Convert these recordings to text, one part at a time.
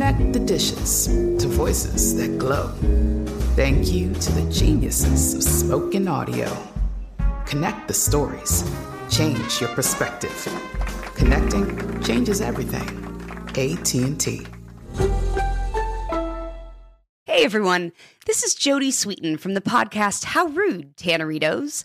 Connect the dishes to voices that glow. Thank you to the geniuses of spoken audio. Connect the stories. Change your perspective. Connecting changes everything. AT&T. Hey everyone, this is Jodie Sweetin from the podcast How Rude, Tanneritos.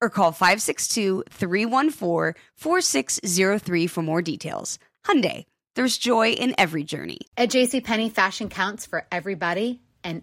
or call 562-314-4603 for more details. Hyundai, there's joy in every journey. At JCPenney, fashion counts for everybody and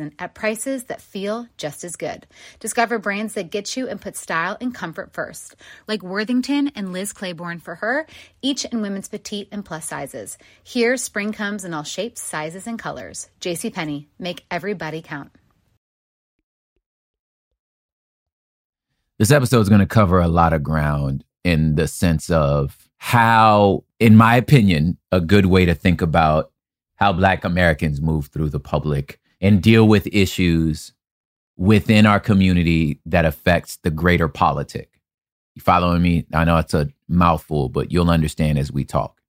at prices that feel just as good. Discover brands that get you and put style and comfort first, like Worthington and Liz Claiborne for her, each in women's petite and plus sizes. Here, spring comes in all shapes, sizes, and colors. JCPenney, make everybody count. This episode is going to cover a lot of ground in the sense of how, in my opinion, a good way to think about how Black Americans move through the public and deal with issues within our community that affects the greater politic. You following me? I know it's a mouthful, but you'll understand as we talk.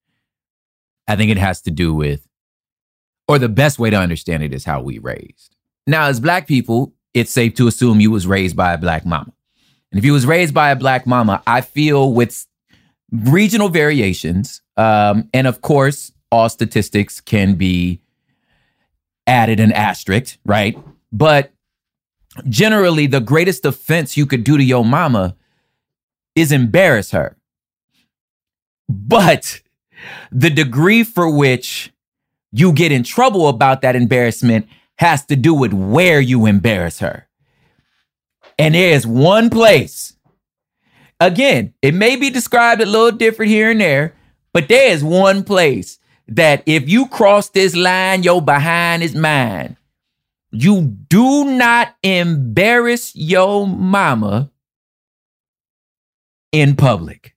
I think it has to do with, or the best way to understand it is how we raised. Now, as black people, it's safe to assume you was raised by a black mama. And if you was raised by a black mama, I feel with regional variations, um, and of course, all statistics can be added an asterisk, right? But generally, the greatest offense you could do to your mama is embarrass her. But the degree for which you get in trouble about that embarrassment has to do with where you embarrass her. And there is one place. Again, it may be described a little different here and there, but there is one place that if you cross this line, your behind is mine. You do not embarrass your mama in public.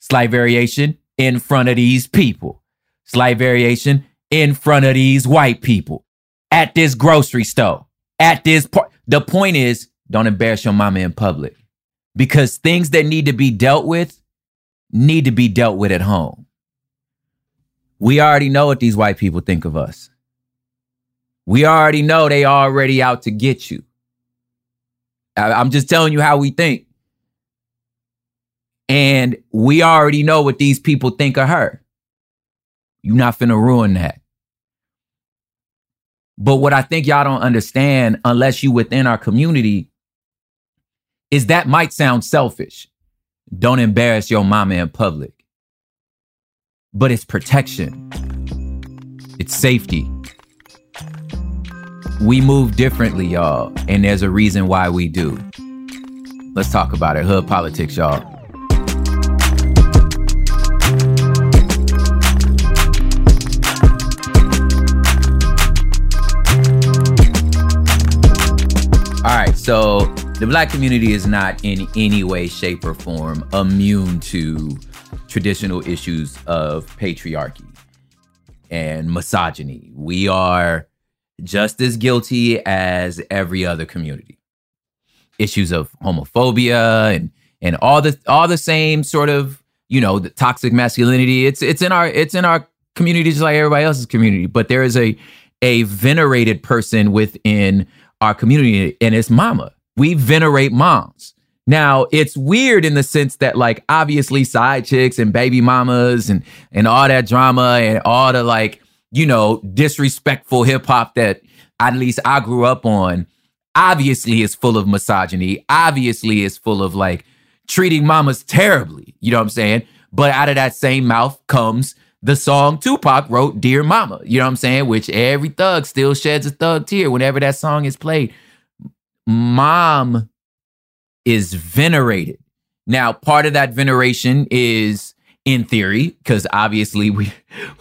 Slight variation in front of these people. Slight variation in front of these white people. At this grocery store. At this point. The point is, don't embarrass your mama in public. Because things that need to be dealt with need to be dealt with at home. We already know what these white people think of us. We already know they already out to get you. I'm just telling you how we think. And we already know what these people think of her. You're not finna ruin that. But what I think y'all don't understand, unless you within our community, is that might sound selfish. Don't embarrass your mama in public but it's protection, it's safety. We move differently, y'all, and there's a reason why we do. Let's talk about it. Hood politics, y'all. All right, so the black community is not in any way, shape, or form immune to traditional issues of patriarchy and misogyny. We are just as guilty as every other community. Issues of homophobia and and all the all the same sort of you know the toxic masculinity. It's it's in our it's in our community just like everybody else's community. But there is a a venerated person within our community, and it's mama. We venerate moms. Now it's weird in the sense that like obviously side chicks and baby mamas and and all that drama and all the like you know disrespectful hip hop that at least I grew up on obviously is full of misogyny. Obviously is full of like treating mamas terribly. You know what I'm saying? But out of that same mouth comes the song Tupac wrote Dear Mama. You know what I'm saying? Which every thug still sheds a thug tear whenever that song is played. Mom is venerated. Now, part of that veneration is in theory, because obviously we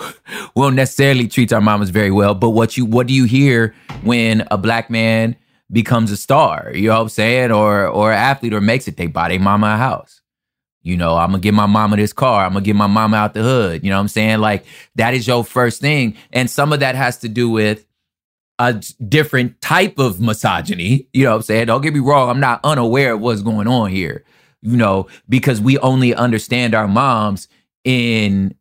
won't necessarily treat our mamas very well. But what you what do you hear when a black man becomes a star? You know what I'm saying? Or or athlete or makes it, they buy their mama a house. You know, I'm gonna give my mama this car. I'm gonna get my mama out the hood. You know what I'm saying? Like that is your first thing. And some of that has to do with a different type of misogyny. You know what I'm saying? Don't get me wrong, I'm not unaware of what's going on here, you know, because we only understand our moms in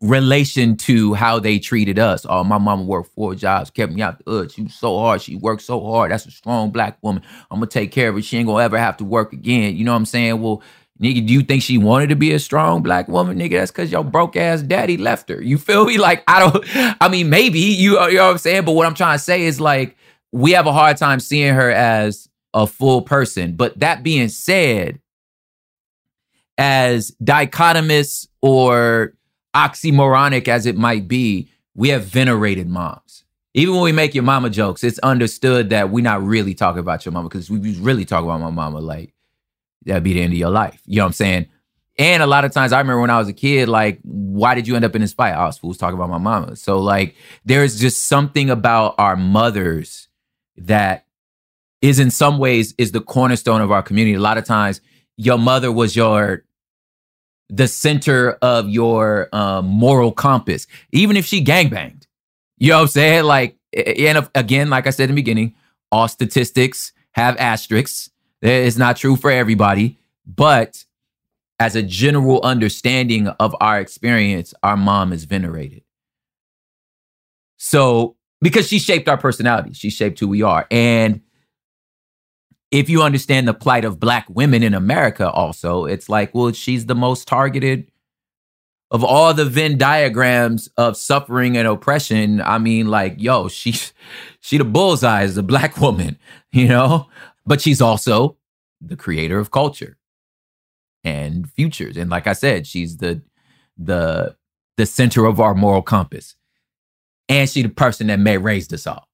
relation to how they treated us. Oh, my mama worked four jobs, kept me out the hood. She was so hard. She worked so hard. That's a strong black woman. I'm gonna take care of her. She ain't gonna ever have to work again. You know what I'm saying? Well, Nigga, do you think she wanted to be a strong black woman? Nigga, that's because your broke ass daddy left her. You feel me? Like, I don't, I mean, maybe, you, you know what I'm saying? But what I'm trying to say is like, we have a hard time seeing her as a full person. But that being said, as dichotomous or oxymoronic as it might be, we have venerated moms. Even when we make your mama jokes, it's understood that we're not really talking about your mama because we really talk about my mama like that'd be the end of your life. You know what I'm saying? And a lot of times I remember when I was a kid, like, why did you end up in this fight? I was fools talking about my mama. So like there's just something about our mothers that is in some ways is the cornerstone of our community. A lot of times your mother was your the center of your um, moral compass, even if she gangbanged. You know what I'm saying? Like, and again, like I said in the beginning, all statistics have asterisks. It's not true for everybody, but as a general understanding of our experience, our mom is venerated. So, because she shaped our personality, she shaped who we are. And if you understand the plight of black women in America, also, it's like, well, she's the most targeted of all the Venn diagrams of suffering and oppression. I mean, like, yo, she's she the bullseye is a black woman, you know? But she's also the creator of culture and futures. And like I said, she's the the the center of our moral compass. And she the person that may raised us all.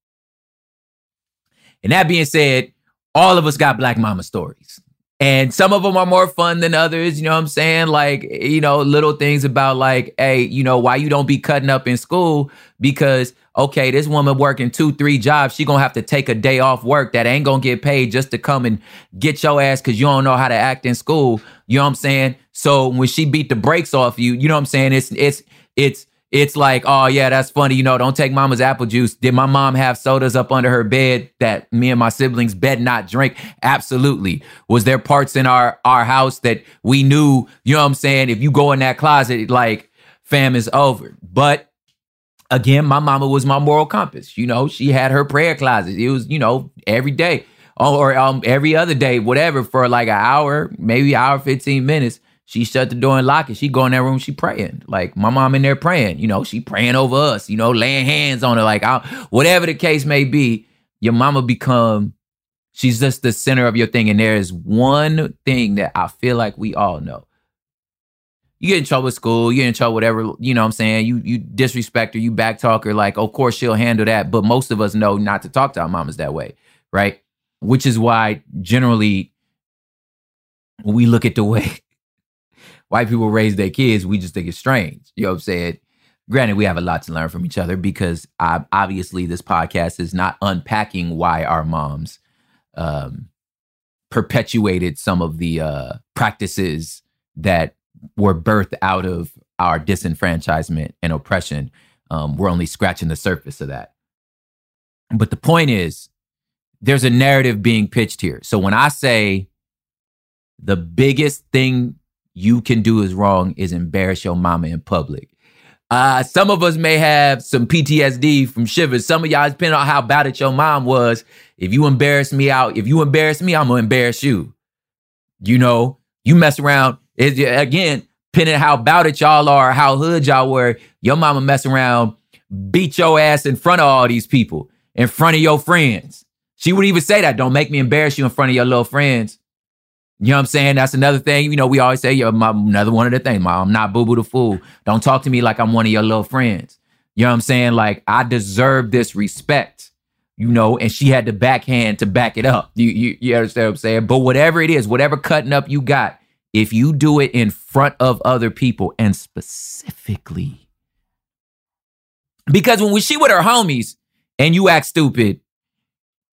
And that being said, all of us got black mama stories. And some of them are more fun than others. You know what I'm saying? Like, you know, little things about like, hey, you know, why you don't be cutting up in school because okay, this woman working two, three jobs, she gonna have to take a day off work that ain't gonna get paid just to come and get your ass because you don't know how to act in school. You know what I'm saying? So when she beat the brakes off you, you know what I'm saying? It's it's it's it's like, oh yeah, that's funny. You know, don't take mama's apple juice. Did my mom have sodas up under her bed that me and my siblings bed not drink? Absolutely. Was there parts in our our house that we knew, you know what I'm saying? If you go in that closet, like fam is over. But again, my mama was my moral compass. You know, she had her prayer closet. It was, you know, every day or um every other day, whatever, for like an hour, maybe hour, 15 minutes she shut the door and lock it. She go in that room, she praying. Like my mom in there praying, you know, she praying over us, you know, laying hands on her, like I, whatever the case may be, your mama become, she's just the center of your thing. And there is one thing that I feel like we all know. You get in trouble at school, you get in trouble, whatever, you know what I'm saying? You you disrespect her, you backtalk her, like, of course she'll handle that. But most of us know not to talk to our mamas that way, right? Which is why generally we look at the way white people raise their kids, we just think it's strange. You know what I'm saying? Granted, we have a lot to learn from each other because uh, obviously this podcast is not unpacking why our moms um, perpetuated some of the uh, practices that were birthed out of our disenfranchisement and oppression. Um, we're only scratching the surface of that. But the point is, there's a narrative being pitched here. So when I say the biggest thing you can do is wrong is embarrass your mama in public. Uh, some of us may have some PTSD from shivers. Some of y'all, depending on how bad it your mom was, if you embarrass me out, if you embarrass me, I'm gonna embarrass you. You know, you mess around. It, again, depending how bad it y'all are, how hood y'all were, your mama mess around, beat your ass in front of all these people, in front of your friends. She would even say that, don't make me embarrass you in front of your little friends. You know what I'm saying? That's another thing. You know, we always say, yo, my, another one of the things, I'm not boo boo the fool. Don't talk to me like I'm one of your little friends. You know what I'm saying? Like, I deserve this respect, you know, and she had the backhand to back it up. You, you, you understand what I'm saying? But whatever it is, whatever cutting up you got, if you do it in front of other people and specifically, because when we, she with her homies and you act stupid,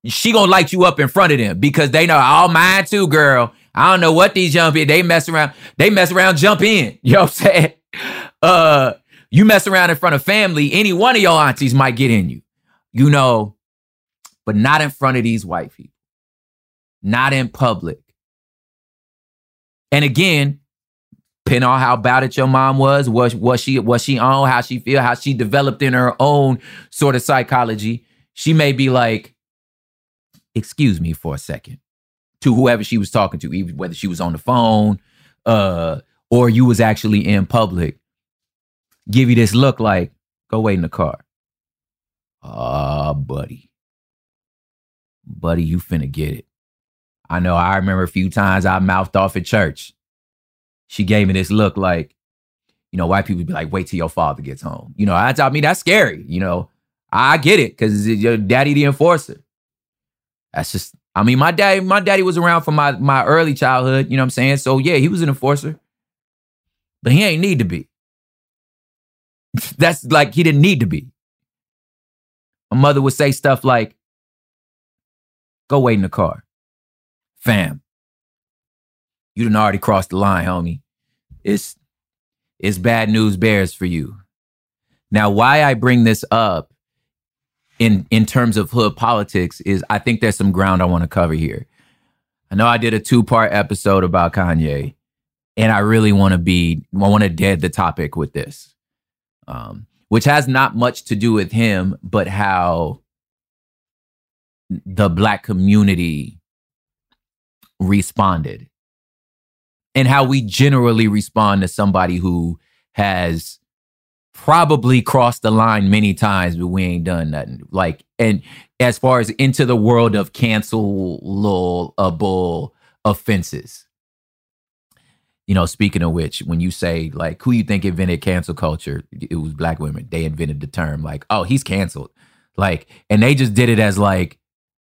she gonna light you up in front of them because they know all mine too, girl. I don't know what these young people they mess around. They mess around, jump in. You know what I'm saying? Uh, you mess around in front of family, any one of your aunties might get in you. You know, but not in front of these white people. Not in public. And again, pin on how bad it your mom was, what was she was she on, how she feel, how she developed in her own sort of psychology. She may be like, excuse me for a second to whoever she was talking to, even whether she was on the phone uh, or you was actually in public, give you this look like, go wait in the car. Ah, uh, buddy. Buddy, you finna get it. I know I remember a few times I mouthed off at church. She gave me this look like, you know, white people be like, wait till your father gets home. You know, I, I mean, that's scary. You know, I get it because your daddy the enforcer. That's just I mean, my daddy, my daddy was around for my my early childhood, you know what I'm saying? So yeah, he was an enforcer. But he ain't need to be. That's like he didn't need to be. My mother would say stuff like, go wait in the car. Fam. You done already crossed the line, homie. It's it's bad news bears for you. Now, why I bring this up in in terms of hood politics is I think there's some ground I want to cover here. I know I did a two part episode about Kanye, and I really want to be I want to dead the topic with this, um, which has not much to do with him, but how the black community responded and how we generally respond to somebody who has probably crossed the line many times, but we ain't done nothing. Like, and as far as into the world of cancelable offenses. You know, speaking of which, when you say like who you think invented cancel culture, it was black women. They invented the term like, oh, he's canceled. Like, and they just did it as like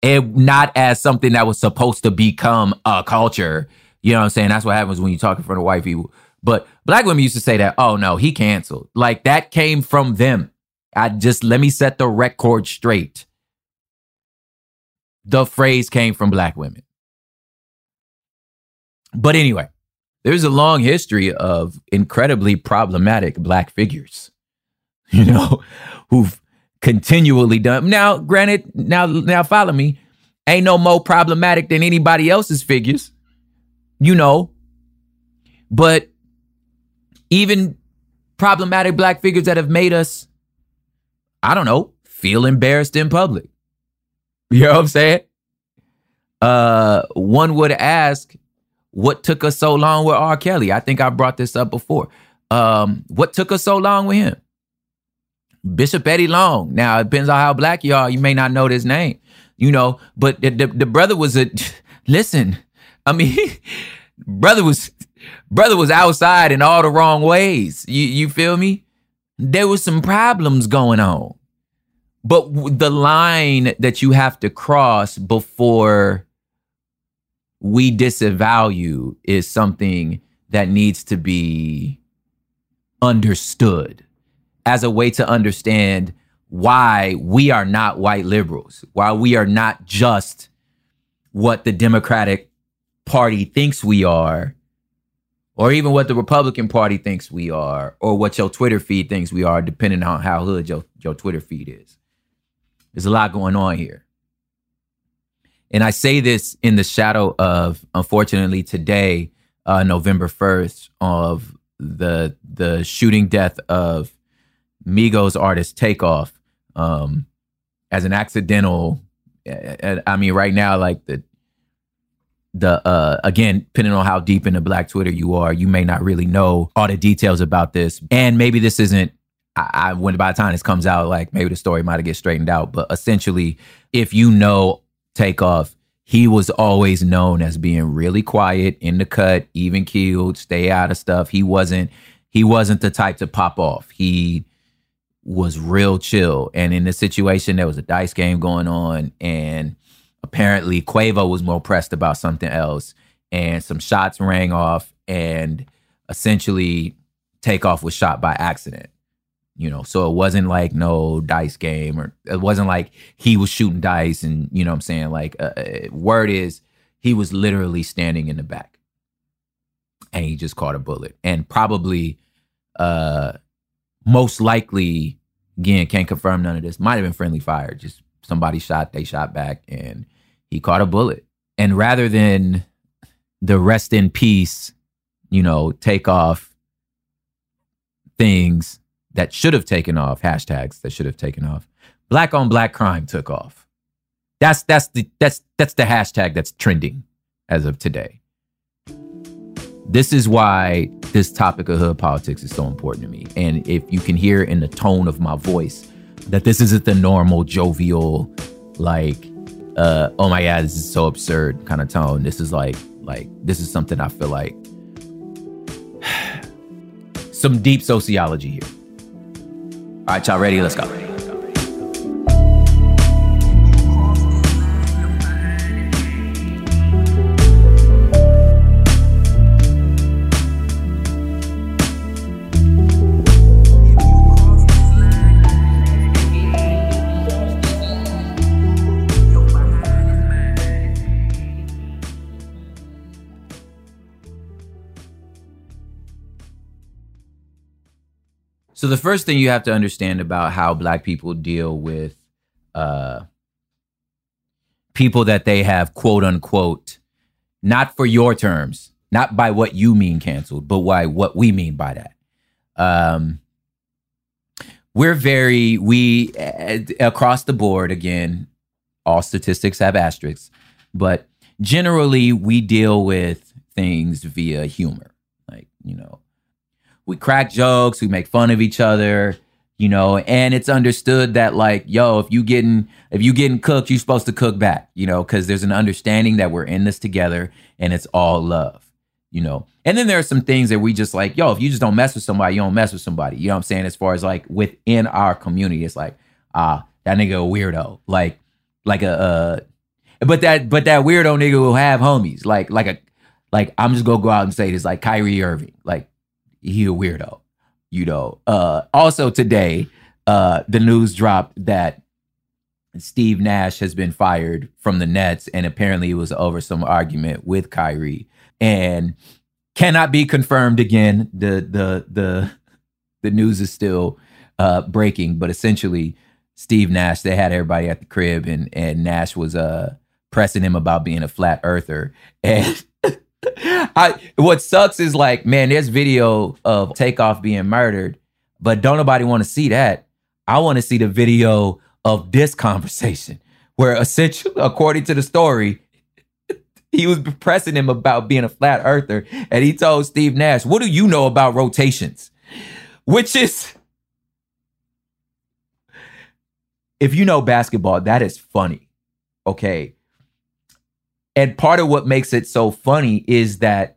it not as something that was supposed to become a culture. You know what I'm saying? That's what happens when you talk in front of white people. But black women used to say that, oh no, he canceled. Like that came from them. I just let me set the record straight. The phrase came from black women. But anyway, there's a long history of incredibly problematic black figures, you know, who've continually done. Now, granted, now now follow me, ain't no more problematic than anybody else's figures, you know. But even problematic black figures that have made us, I don't know, feel embarrassed in public. You know what I'm saying? Uh, one would ask, what took us so long with R. Kelly? I think I brought this up before. Um, what took us so long with him? Bishop Eddie Long. Now it depends on how black you are. You may not know his name, you know, but the, the, the brother was a listen. I mean, brother was brother was outside in all the wrong ways. You you feel me? There was some problems going on. But the line that you have to cross before we disavow you is something that needs to be understood as a way to understand why we are not white liberals, why we are not just what the Democratic Party thinks we are, or even what the Republican Party thinks we are, or what your Twitter feed thinks we are, depending on how hood your, your Twitter feed is. There's a lot going on here. And I say this in the shadow of, unfortunately, today, uh, November 1st, of the the shooting death of Migos artist Takeoff um, as an accidental. I mean, right now, like the the uh again depending on how deep into black twitter you are you may not really know all the details about this. And maybe this isn't I, I when by the time this comes out like maybe the story might get straightened out. But essentially if you know takeoff he was always known as being really quiet in the cut even keeled stay out of stuff. He wasn't he wasn't the type to pop off. He was real chill. And in the situation there was a dice game going on and apparently Quavo was more pressed about something else, and some shots rang off, and essentially Takeoff was shot by accident. You know, so it wasn't like no dice game, or it wasn't like he was shooting dice, and you know what I'm saying. Like, uh, uh, word is he was literally standing in the back, and he just caught a bullet, and probably, uh, most likely, again, can't confirm none of this. Might have been friendly fire, just somebody shot, they shot back, and he caught a bullet. And rather than the rest in peace, you know, take off things that should have taken off, hashtags that should have taken off, black on black crime took off. That's that's the that's that's the hashtag that's trending as of today. This is why this topic of hood politics is so important to me. And if you can hear in the tone of my voice that this isn't the normal jovial, like uh, oh my god, this is so absurd kind of tone. This is like like this is something I feel like some deep sociology here. All right, y'all ready? Let's go. So the first thing you have to understand about how black people deal with uh, people that they have quote unquote not for your terms, not by what you mean canceled, but why what we mean by that. Um, we're very we uh, across the board again. All statistics have asterisks, but generally we deal with things via humor, like you know we crack jokes, we make fun of each other, you know, and it's understood that like, yo, if you getting if you getting cooked, you're supposed to cook back, you know, because there's an understanding that we're in this together and it's all love, you know. And then there are some things that we just like, yo, if you just don't mess with somebody, you don't mess with somebody. You know what I'm saying? As far as like within our community, it's like, ah, that nigga a weirdo. Like, like a uh but that but that weirdo nigga will have homies. Like like a like I'm just gonna go out and say this, like Kyrie Irving. Like he a weirdo. You know. Uh, also today, uh, the news dropped that Steve Nash has been fired from the Nets, and apparently it was over some argument with Kyrie, and cannot be confirmed again. The the the the news is still uh, breaking, but essentially, Steve Nash they had everybody at the crib, and and Nash was uh pressing him about being a flat earther, and I what sucks is like, man, there's video of Takeoff being murdered, but don't nobody want to see that. I want to see the video of this conversation where essentially, according to the story, he was pressing him about being a flat earther, and he told Steve Nash, "What do you know about rotations?" Which is, if you know basketball, that is funny. Okay, and part of what makes it so funny is that,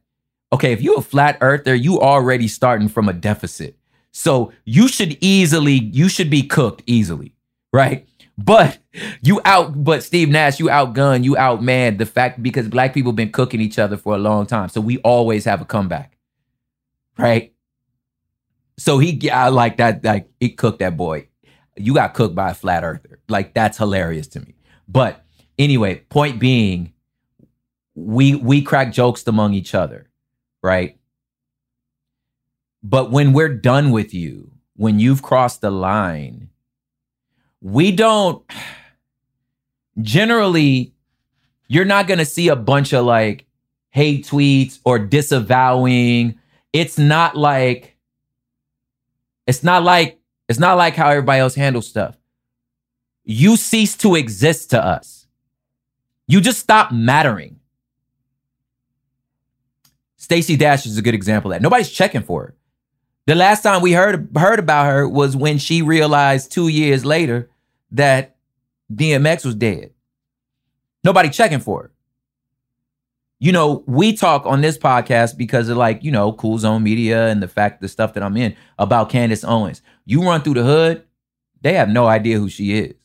okay, if you're a flat earther, you already starting from a deficit. So you should easily, you should be cooked easily, right? But you out, but Steve Nash, you outgun, you outman the fact because black people been cooking each other for a long time. So we always have a comeback, right? So he, I like that, like he cooked that boy. You got cooked by a flat earther. Like that's hilarious to me. But anyway, point being, we we crack jokes among each other, right? But when we're done with you, when you've crossed the line, we don't generally you're not going to see a bunch of like hate tweets or disavowing. It's not like it's not like it's not like how everybody else handles stuff. You cease to exist to us. You just stop mattering. Stacey Dash is a good example of that. Nobody's checking for her. The last time we heard heard about her was when she realized 2 years later that DMX was dead. Nobody checking for her. You know, we talk on this podcast because of like, you know, Cool Zone Media and the fact the stuff that I'm in about Candace Owens. You run through the hood, they have no idea who she is.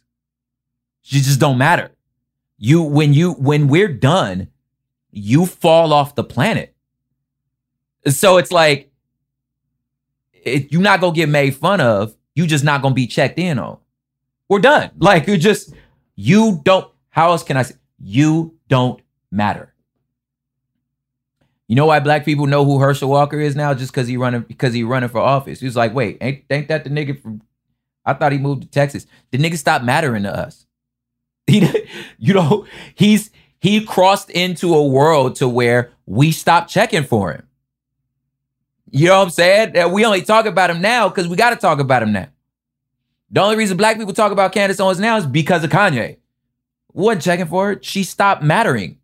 She just don't matter. You when you when we're done, you fall off the planet. So it's like it, you're not gonna get made fun of. You just not gonna be checked in on. We're done. Like you just you don't. How else can I say? You don't matter. You know why black people know who Herschel Walker is now? Just because he running because he running for office. He was like, wait, ain't ain't that the nigga from? I thought he moved to Texas. The nigga stopped mattering to us. He, you know, he's he crossed into a world to where we stopped checking for him. You know what I'm saying? That We only talk about him now because we got to talk about him now. The only reason black people talk about Candace Owens now is because of Kanye. Wasn't checking for her. She stopped mattering.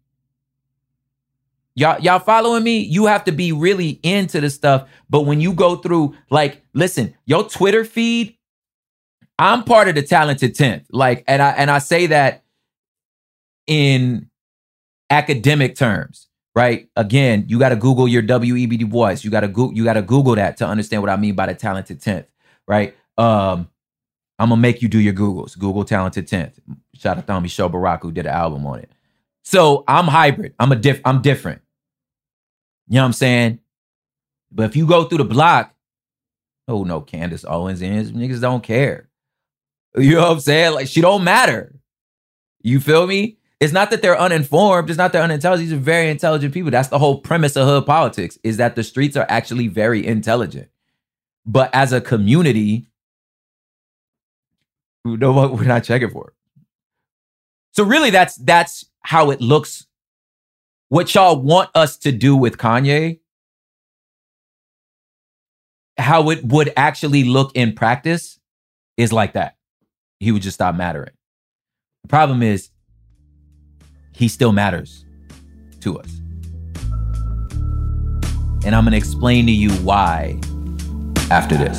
Y'all, y'all following me? You have to be really into the stuff. But when you go through, like, listen, your Twitter feed, I'm part of the talented 10th. Like, and I and I say that in academic terms, right? Again, you got to Google your W.E.B. Du Bois. You got to go, you got to Google that to understand what I mean by the talented 10th, right? Um, I'm gonna make you do your Googles. Google Talented 10th. Shout out to homie Sho Baraka who did an album on it. So I'm hybrid. I'm a diff I'm different. You know what I'm saying? But if you go through the block, oh no, Candace Owens and niggas don't care. You know what I'm saying? Like she don't matter. You feel me? It's not that they're uninformed. It's not they're unintelligent. These are very intelligent people. That's the whole premise of hood politics is that the streets are actually very intelligent. But as a community, no, we're not checking for. So really, that's that's how it looks. What y'all want us to do with Kanye, how it would actually look in practice, is like that. He would just stop mattering. The problem is, he still matters to us. And I'm going to explain to you why after this.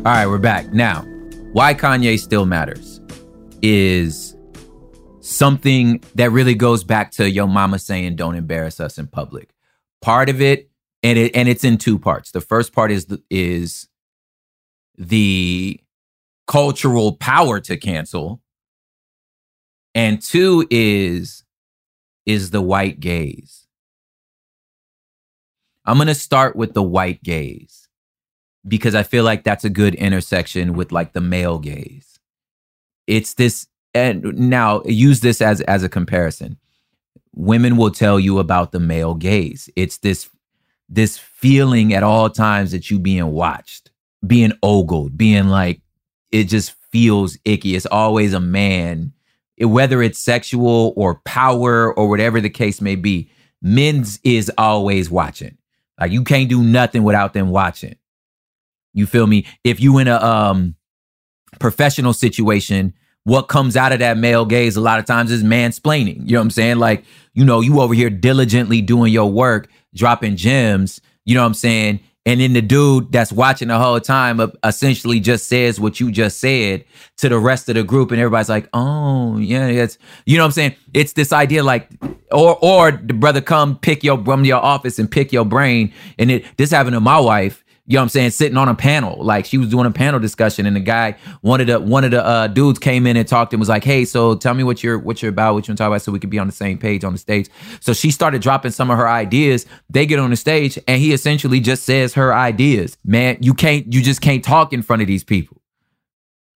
All right, we're back. Now, why Kanye still matters is something that really goes back to your mama saying don't embarrass us in public. Part of it and it and it's in two parts. The first part is the, is the cultural power to cancel and two is is the white gaze. I'm going to start with the white gaze because I feel like that's a good intersection with like the male gaze. It's this and now use this as as a comparison. Women will tell you about the male gaze. It's this this feeling at all times that you being watched, being ogled, being like it just feels icky. It's always a man, whether it's sexual or power or whatever the case may be. Men's is always watching. Like you can't do nothing without them watching. You feel me? If you in a um professional situation, what comes out of that male gaze a lot of times is mansplaining. You know what I'm saying? Like, you know, you over here diligently doing your work, dropping gems, you know what I'm saying? And then the dude that's watching the whole time essentially just says what you just said to the rest of the group, and everybody's like, "Oh, yeah, it's you know what I'm saying." It's this idea like, or or the brother come pick your from your office and pick your brain, and it this happened to my wife you know what I'm saying, sitting on a panel. Like she was doing a panel discussion and the guy, one of the one of the uh, dudes came in and talked and was like, Hey, so tell me what you're what you're about, what you're talking about, so we could be on the same page on the stage. So she started dropping some of her ideas. They get on the stage and he essentially just says her ideas. Man, you can't you just can't talk in front of these people.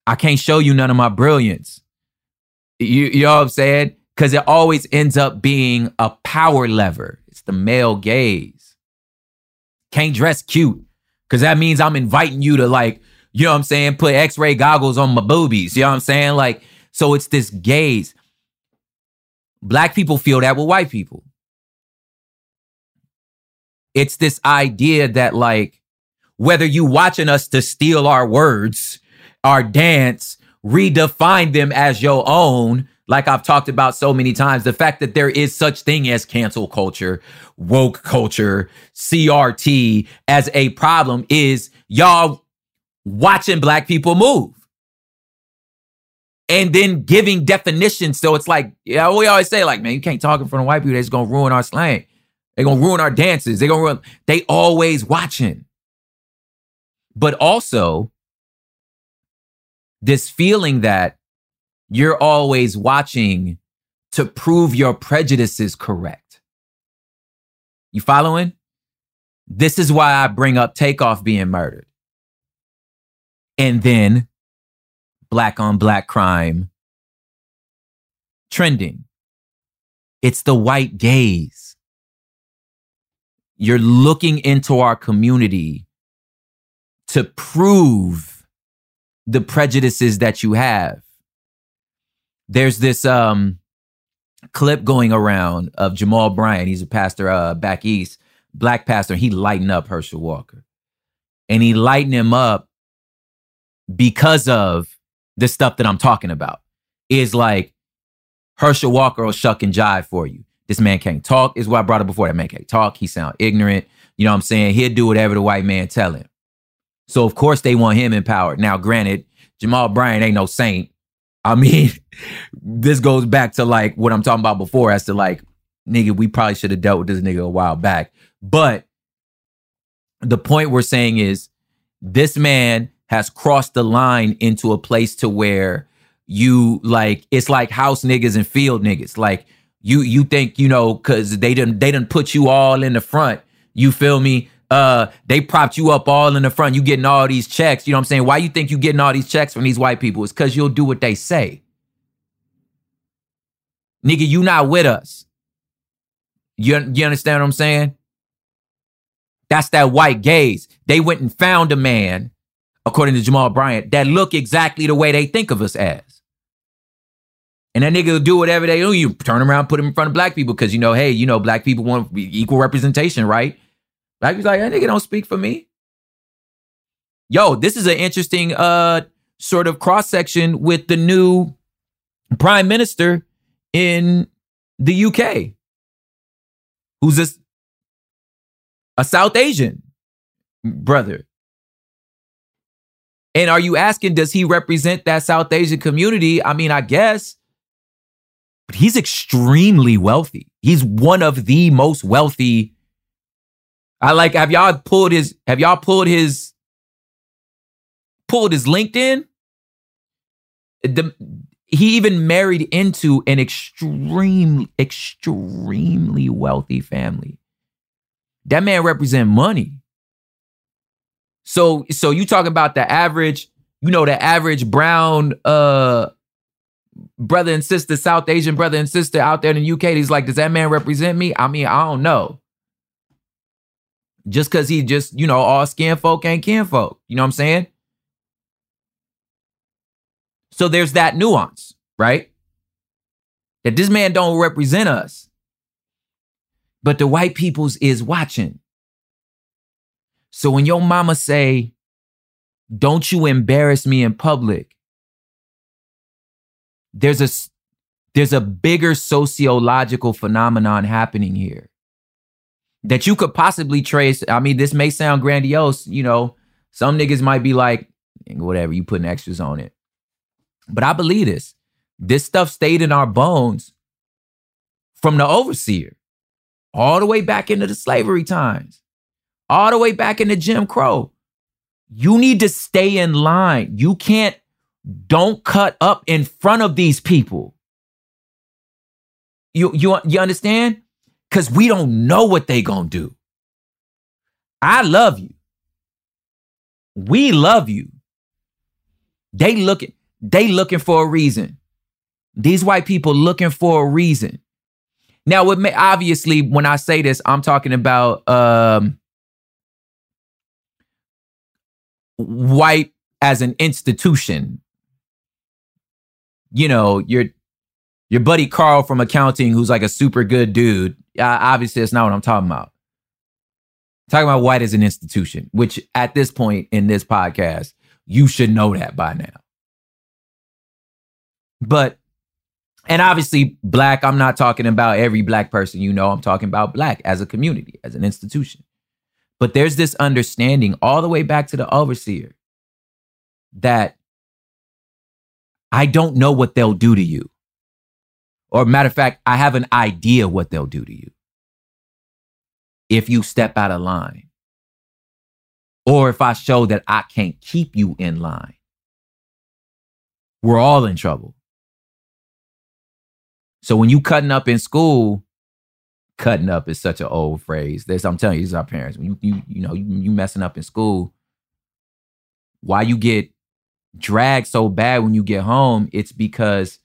I can't show you none of my brilliance. You, you know what I'm saying? Because it always ends up being a power lever. It's the male gaze. Can't dress cute Cause that means I'm inviting you to like, you know what I'm saying, put x-ray goggles on my boobies. You know what I'm saying? Like, so it's this gaze. Black people feel that with white people. It's this idea that like, whether you watching us to steal our words, our dance, redefine them as your own, like I've talked about so many times, the fact that there is such thing as cancel culture, woke culture, CRT as a problem is y'all watching black people move. And then giving definitions. So it's like, yeah, we always say, like, man, you can't talk in front of white people. They're just gonna ruin our slang. They're gonna ruin our dances. They're gonna ruin, they always watching. But also, this feeling that you're always watching to prove your prejudices correct. You following? This is why I bring up Takeoff being murdered. And then black on black crime trending. It's the white gaze. You're looking into our community to prove the prejudices that you have there's this um clip going around of Jamal Bryant. He's a pastor uh, back east, black pastor. He lightened up Herschel Walker, and he lightened him up because of the stuff that I'm talking about. Is like Herschel Walker will shuck and jive for you. This man can't talk. Is what I brought up before. That man can't talk. He sound ignorant. You know what I'm saying? He'll do whatever the white man tell him. So of course they want him empowered. Now, granted, Jamal Bryant ain't no saint. I mean, this goes back to like what I'm talking about before as to like, nigga, we probably should have dealt with this nigga a while back. But the point we're saying is this man has crossed the line into a place to where you like it's like house niggas and field niggas. Like you you think, you know, cause they didn't they didn't put you all in the front. You feel me? Uh they propped you up all in the front. You getting all these checks. You know what i'm saying? Why you think you getting all these checks from these white people? It's because you'll do what they say. Nigga you not with us. You, you understand what i'm saying? That's that white gaze. They went and found a man according to jamal bryant that look exactly the way they think of us as. And that nigga will do whatever they do. You turn around, put him in front of black people because you know, hey, you know, black people want equal representation, right? Like he's like, that nigga don't speak for me. Yo, this is an interesting uh sort of cross section with the new prime minister in the UK, who's a, a South Asian brother. And are you asking, does he represent that South Asian community? I mean, I guess. But he's extremely wealthy. He's one of the most wealthy. I like, have y'all pulled his, have y'all pulled his, pulled his LinkedIn? The, he even married into an extreme, extremely wealthy family. That man represent money. So, so you talking about the average, you know, the average brown uh brother and sister, South Asian brother and sister out there in the UK. He's like, does that man represent me? I mean, I don't know. Just cause he just, you know, all skin folk ain't kin folk. You know what I'm saying? So there's that nuance, right? That this man don't represent us. But the white people's is watching. So when your mama say, don't you embarrass me in public, there's a there's a bigger sociological phenomenon happening here that you could possibly trace. I mean, this may sound grandiose, you know, some niggas might be like, whatever, you putting extras on it. But I believe this. This stuff stayed in our bones from the overseer all the way back into the slavery times, all the way back into Jim Crow. You need to stay in line. You can't, don't cut up in front of these people. You, you, you understand? Because we don't know what they gonna do. I love you. We love you. They looking, they looking for a reason. These white people looking for a reason. Now, with me, obviously, when I say this, I'm talking about um, white as an institution. You know, your your buddy Carl from accounting, who's like a super good dude. Obviously, that's not what I'm talking about. I'm talking about white as an institution, which at this point in this podcast, you should know that by now. But and obviously black i'm not talking about every black person you know i'm talking about black as a community as an institution but there's this understanding all the way back to the overseer that i don't know what they'll do to you or matter of fact i have an idea what they'll do to you if you step out of line or if i show that i can't keep you in line we're all in trouble so when you cutting up in school, cutting up is such an old phrase. This I'm telling you, these are our parents. When you you you know you, you messing up in school, why you get dragged so bad when you get home? It's because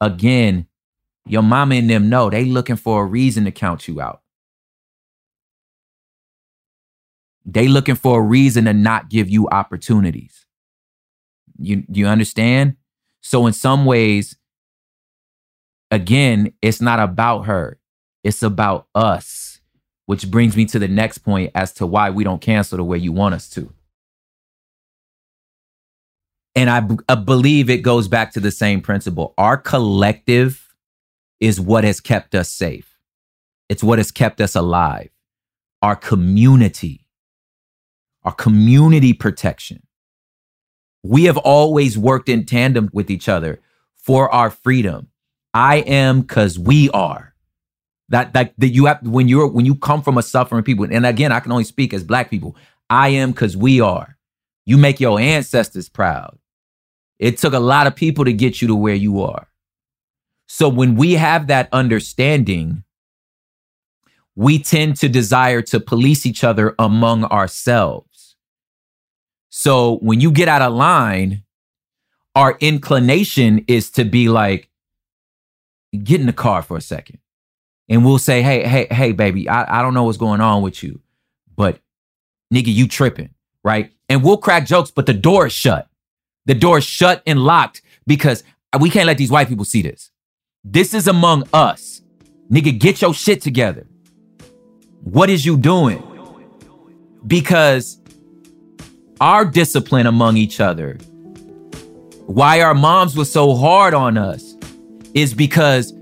again, your mama and them know they looking for a reason to count you out. They looking for a reason to not give you opportunities. You you understand? So in some ways, again, it's not about her, it's about us, which brings me to the next point as to why we don't cancel the way you want us to. And I, believe it goes back to the same principle. Our collective is what has kept us safe. It's what has kept us alive. Our community, our community protection. We have always worked in tandem with each other for our freedom. I am because we are. That that that you have when you're when you come from a suffering people, and again, I can only speak as black people. I am because we are. You make your ancestors proud. It took a lot of people to get you to where you are. So when we have that understanding, we tend to desire to police each other among ourselves. So when you get out of line, our inclination is to be like, get in the car for a second and we'll say, hey, hey, hey, baby, I, I don't know what's going on with you, but nigga, you tripping, right? And we'll crack jokes, but the door is shut. The door is shut and locked because we can't let these white people see this. This is among us. Nigga, get your shit together. What is you doing? Because our discipline among each other, why our moms were so hard on us, is because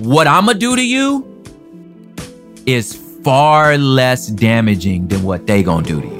what I'm gonna do to you is far less damaging than what they gonna do to you.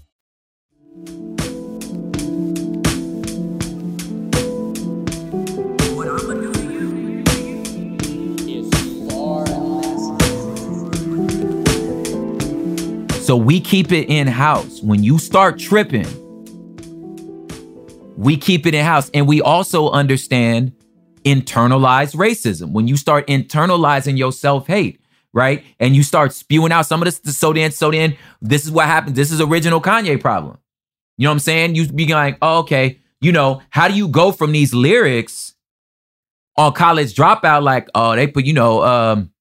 So we keep it in house. When you start tripping, we keep it in house. And we also understand internalized racism. When you start internalizing your self hate, right? And you start spewing out some of this, so then, so then, this is what happens. This is original Kanye problem. You know what I'm saying? You be like, oh, okay, you know, how do you go from these lyrics on college dropout, like, oh, they put, you know, um,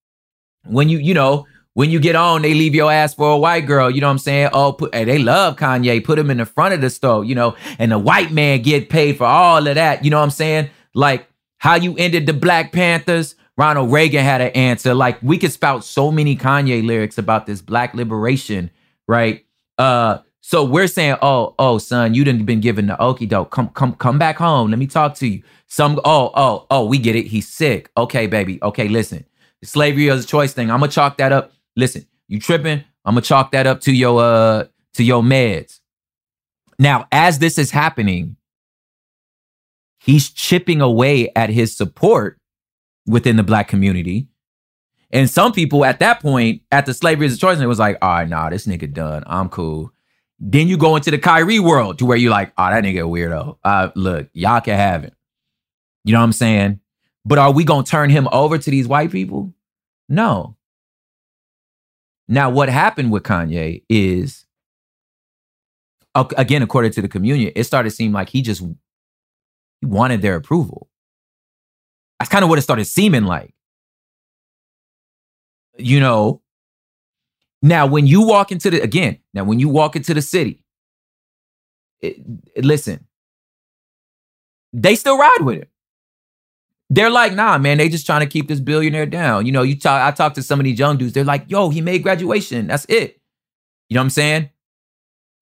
when you, you know, when you get on, they leave your ass for a white girl. You know what I'm saying? Oh, put, hey, they love Kanye. Put him in the front of the store, you know, and the white man get paid for all of that. You know what I'm saying? Like how you ended the Black Panthers. Ronald Reagan had an answer. Like we could spout so many Kanye lyrics about this black liberation, right? Uh, so we're saying, oh, oh, son, you didn't been given the okie doke. Come, come, come back home. Let me talk to you. Some, oh, oh, oh, we get it. He's sick. Okay, baby. Okay, listen. Slavery is a choice thing. I'm gonna chalk that up. Listen, you tripping? I'm gonna chalk that up to your uh to your meds. Now, as this is happening, he's chipping away at his support within the black community. And some people at that point, at the slavery is a choice, and it was like, all right, nah, this nigga done. I'm cool. Then you go into the Kyrie world to where you're like, oh, that nigga weirdo. Uh, look, y'all can have it. You know what I'm saying? But are we gonna turn him over to these white people? No. Now, what happened with Kanye is, again, according to the communion, it started to seem like he just he wanted their approval. That's kind of what it started seeming like. You know, now when you walk into the, again, now when you walk into the city, it, listen, they still ride with him. They're like, nah, man, they just trying to keep this billionaire down. You know, you talk, I talk to some of these young dudes, they're like, yo, he made graduation. That's it. You know what I'm saying?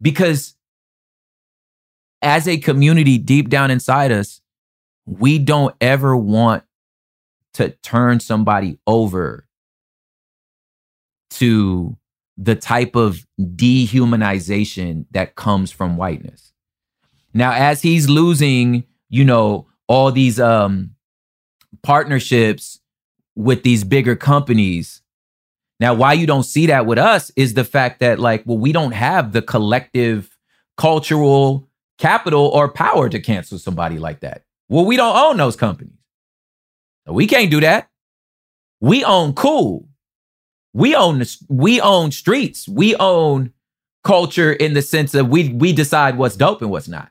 Because as a community deep down inside us, we don't ever want to turn somebody over to the type of dehumanization that comes from whiteness. Now, as he's losing, you know, all these um partnerships with these bigger companies. Now, why you don't see that with us is the fact that, like, well, we don't have the collective cultural capital or power to cancel somebody like that. Well, we don't own those companies. we can't do that. We own cool. We own the, we own streets. We own culture in the sense of we we decide what's dope and what's not.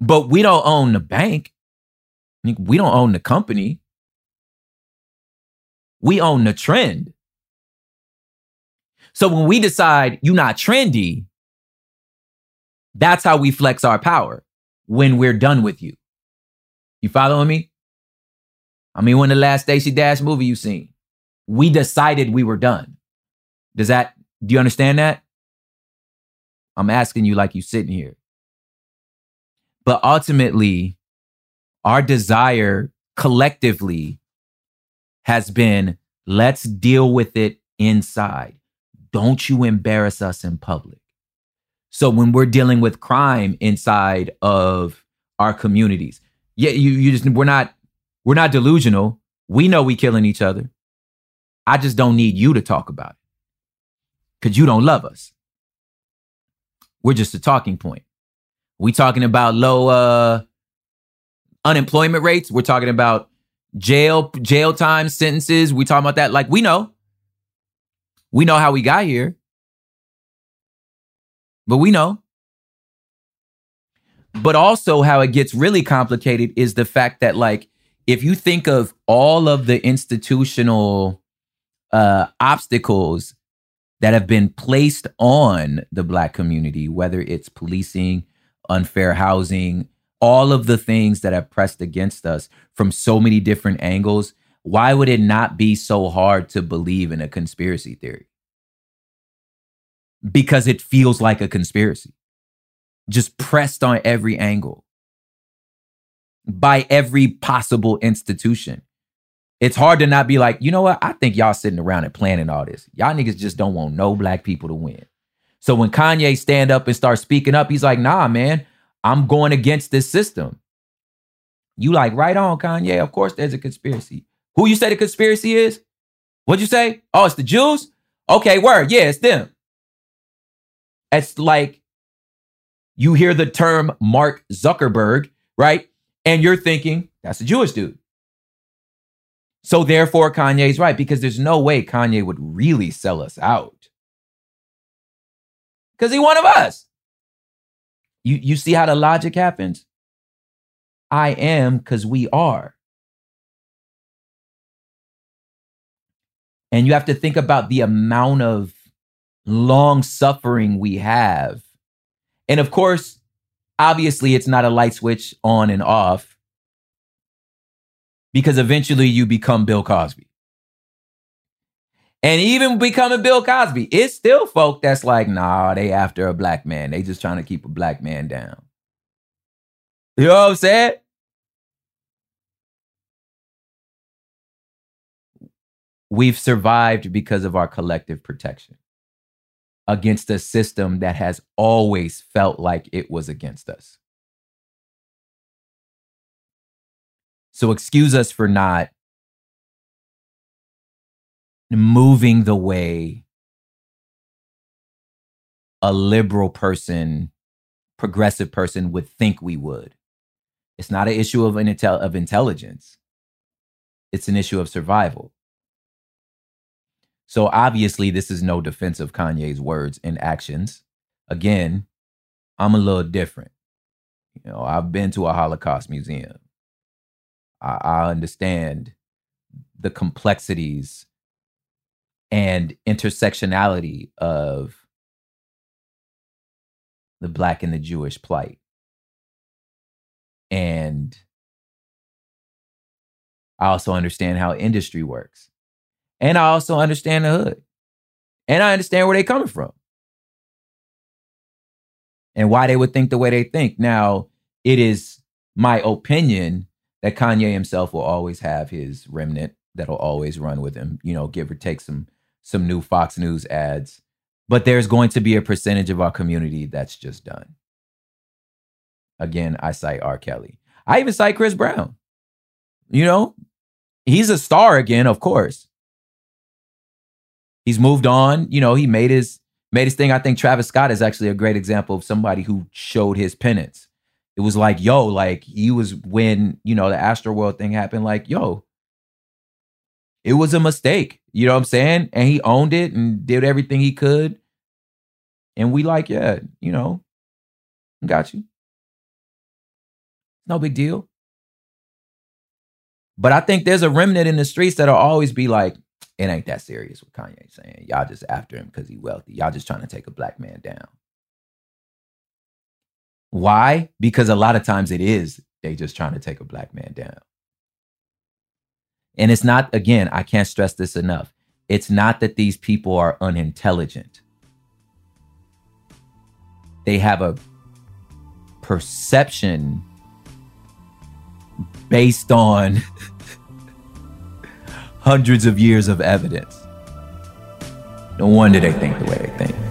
But we don't own the bank. We don't own the company. We own the trend. So when we decide you're not trendy, that's how we flex our power when we're done with you. You following me? I mean, when the last Stacey Dash movie you seen, we decided we were done. Does that, do you understand that? I'm asking you like you sitting here. But ultimately, our desire collectively has been let's deal with it inside. Don't you embarrass us in public. So when we're dealing with crime inside of our communities, yeah, you you just we're not we're not delusional. We know we killing each other. I just don't need you to talk about it. Cause you don't love us. We're just a talking point. We talking about low uh unemployment rates. We're talking about jail jail time sentences. We talking about that. Like we know. We know how we got here. But we know. But also how it gets really complicated is the fact that like if you think of all of the institutional uh obstacles that have been placed on the black community, whether it's policing, unfair housing, all of the things that have pressed against us from so many different angles, why would it not be so hard to believe in a conspiracy theory? Because it feels like a conspiracy, just pressed on every angle by every possible institution. It's hard to not be like, you know what? I think y'all sitting around and planning all this. Y'all niggas just don't want no black people to win. So when Kanye stand up and start speaking up, he's like, nah, man, I'm going against this system. You like, right on, Kanye. Of course there's a conspiracy. Who you say the conspiracy is? What'd you say? Oh, it's the Jews? Okay, word. Yeah, it's them. It's like you hear the term Mark Zuckerberg, right? And you're thinking, that's a Jewish dude. So therefore, Kanye's right, because there's no way Kanye would really sell us out. Because he one of us. You, you see how the logic happens? I am because we are. And you have to think about the amount of long suffering we have. And of course, obviously, it's not a light switch on and off because eventually you become Bill Cosby. And even becoming Bill Cosby, it's still folk that's like, nah, they after a black man. They just trying to keep a black man down. You know what I'm saying? We've survived because of our collective protection against a system that has always felt like it was against us. So excuse us for not moving the way a liberal person, progressive person would think we would. It's not an issue of, an intel- of intelligence. It's an issue of survival. So obviously, this is no defense of Kanye's words and actions. Again, I'm a little different. You know, I've been to a Holocaust museum. I, I understand the complexities and intersectionality of the black and the Jewish plight. And I also understand how industry works. And I also understand the hood. And I understand where they're coming from. And why they would think the way they think. Now, it is my opinion that Kanye himself will always have his remnant that'll always run with him, you know, give or take some some new Fox News ads. But there's going to be a percentage of our community that's just done. Again, I cite R. Kelly. I even cite Chris Brown. You know, he's a star again, of course. He's moved on. You know, he made his made his thing. I think Travis Scott is actually a great example of somebody who showed his penance. It was like, yo, like he was when, you know, the Astroworld thing happened, like, yo, it was a mistake. You know what I'm saying? And he owned it and did everything he could. And we like, yeah, you know, got you. No big deal. But I think there's a remnant in the streets that'll always be like, it ain't that serious what Kanye saying. Y'all just after him because he wealthy. Y'all just trying to take a black man down. Why? Because a lot of times it is they just trying to take a black man down. And it's not, again, I can't stress this enough. It's not that these people are unintelligent. they have a perception based on hundreds of years of evidence. No wonder they think the way they think.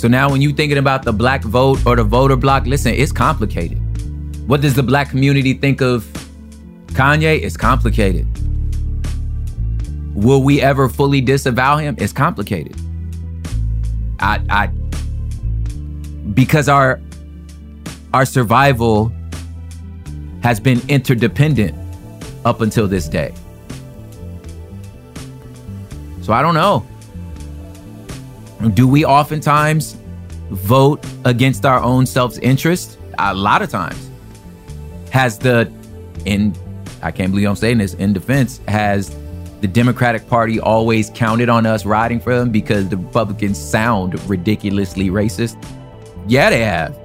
So now when you're thinking about the black vote or the voter block, listen, it's complicated. What does the black community think of Kanye? It's complicated. Will we ever fully disavow him? It's complicated. I I because our our survival has been interdependent up until this day. So I don't know. Do we oftentimes vote against our own self interest? A lot of times. Has the, in, I can't believe I'm saying this, in defense, has the Democratic Party always counted on us riding for them because the Republicans sound ridiculously racist? Yeah, they have.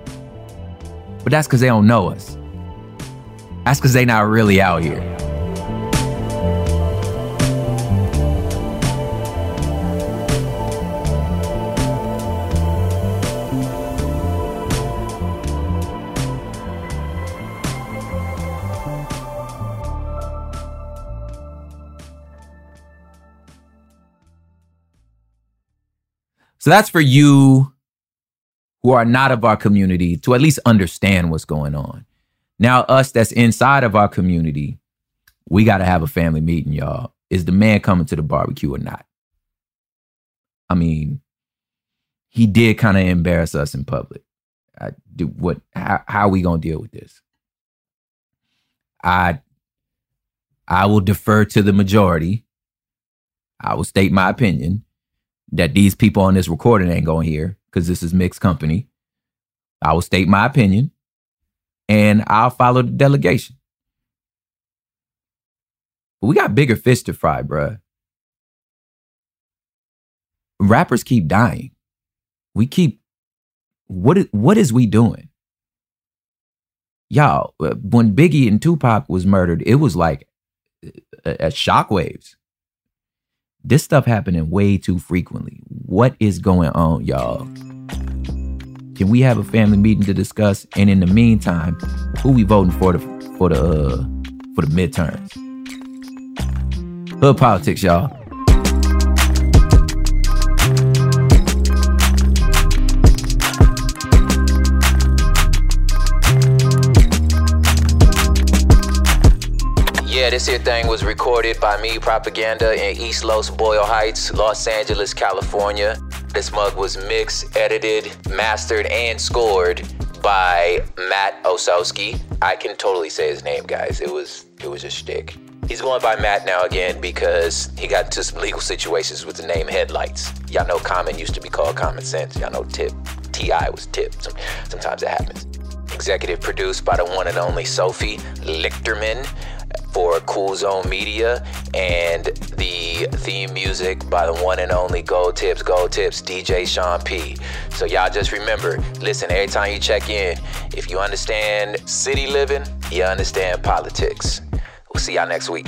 But that's because they don't know us. That's because they not really out here. So that's for you who are not of our community to at least understand what's going on. Now, us that's inside of our community, we got to have a family meeting, y'all. Is the man coming to the barbecue or not? I mean, he did kind of embarrass us in public. I do what? How, how are we gonna deal with this? I I will defer to the majority. I will state my opinion that these people on this recording ain't going to hear because this is mixed company. I will state my opinion and I'll follow the delegation. But we got bigger fish to fry, bruh. Rappers keep dying. We keep what is, what is we doing? Y'all, uh, when Biggie and Tupac was murdered, it was like a, a shockwaves this stuff happening way too frequently. What is going on, y'all? Can we have a family meeting to discuss? And in the meantime, who we voting for the for the uh, for the midterms? Hood politics, y'all. Yeah, this here thing was recorded by me, Propaganda, in East Los Boyle Heights, Los Angeles, California. This mug was mixed, edited, mastered, and scored by Matt Osowski. I can totally say his name, guys. It was it was a shtick. He's going by Matt now again because he got into some legal situations with the name Headlights. Y'all know Common used to be called Common Sense. Y'all know Tip. T.I. was Tip. Sometimes it happens. Executive produced by the one and only Sophie Lichterman for Cool Zone Media and the theme music by the one and only Gold Tips, Gold Tips, DJ Sean P. So y'all just remember, listen, every time you check in, if you understand city living, you understand politics. We'll see y'all next week.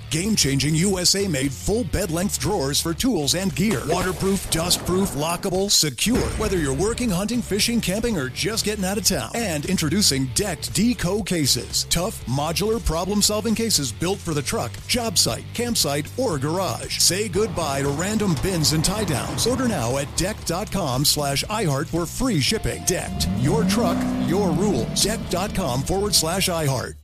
Game changing USA made full bed length drawers for tools and gear. Waterproof, dust-proof, lockable, secure. Whether you're working, hunting, fishing, camping, or just getting out of town. And introducing Decked D-co cases. Tough, modular, problem solving cases built for the truck, job site, campsite, or garage. Say goodbye to random bins and tie downs. Order now at decked.com slash iHeart for free shipping. Decked. Your truck, your rules. Decked.com forward slash iHeart.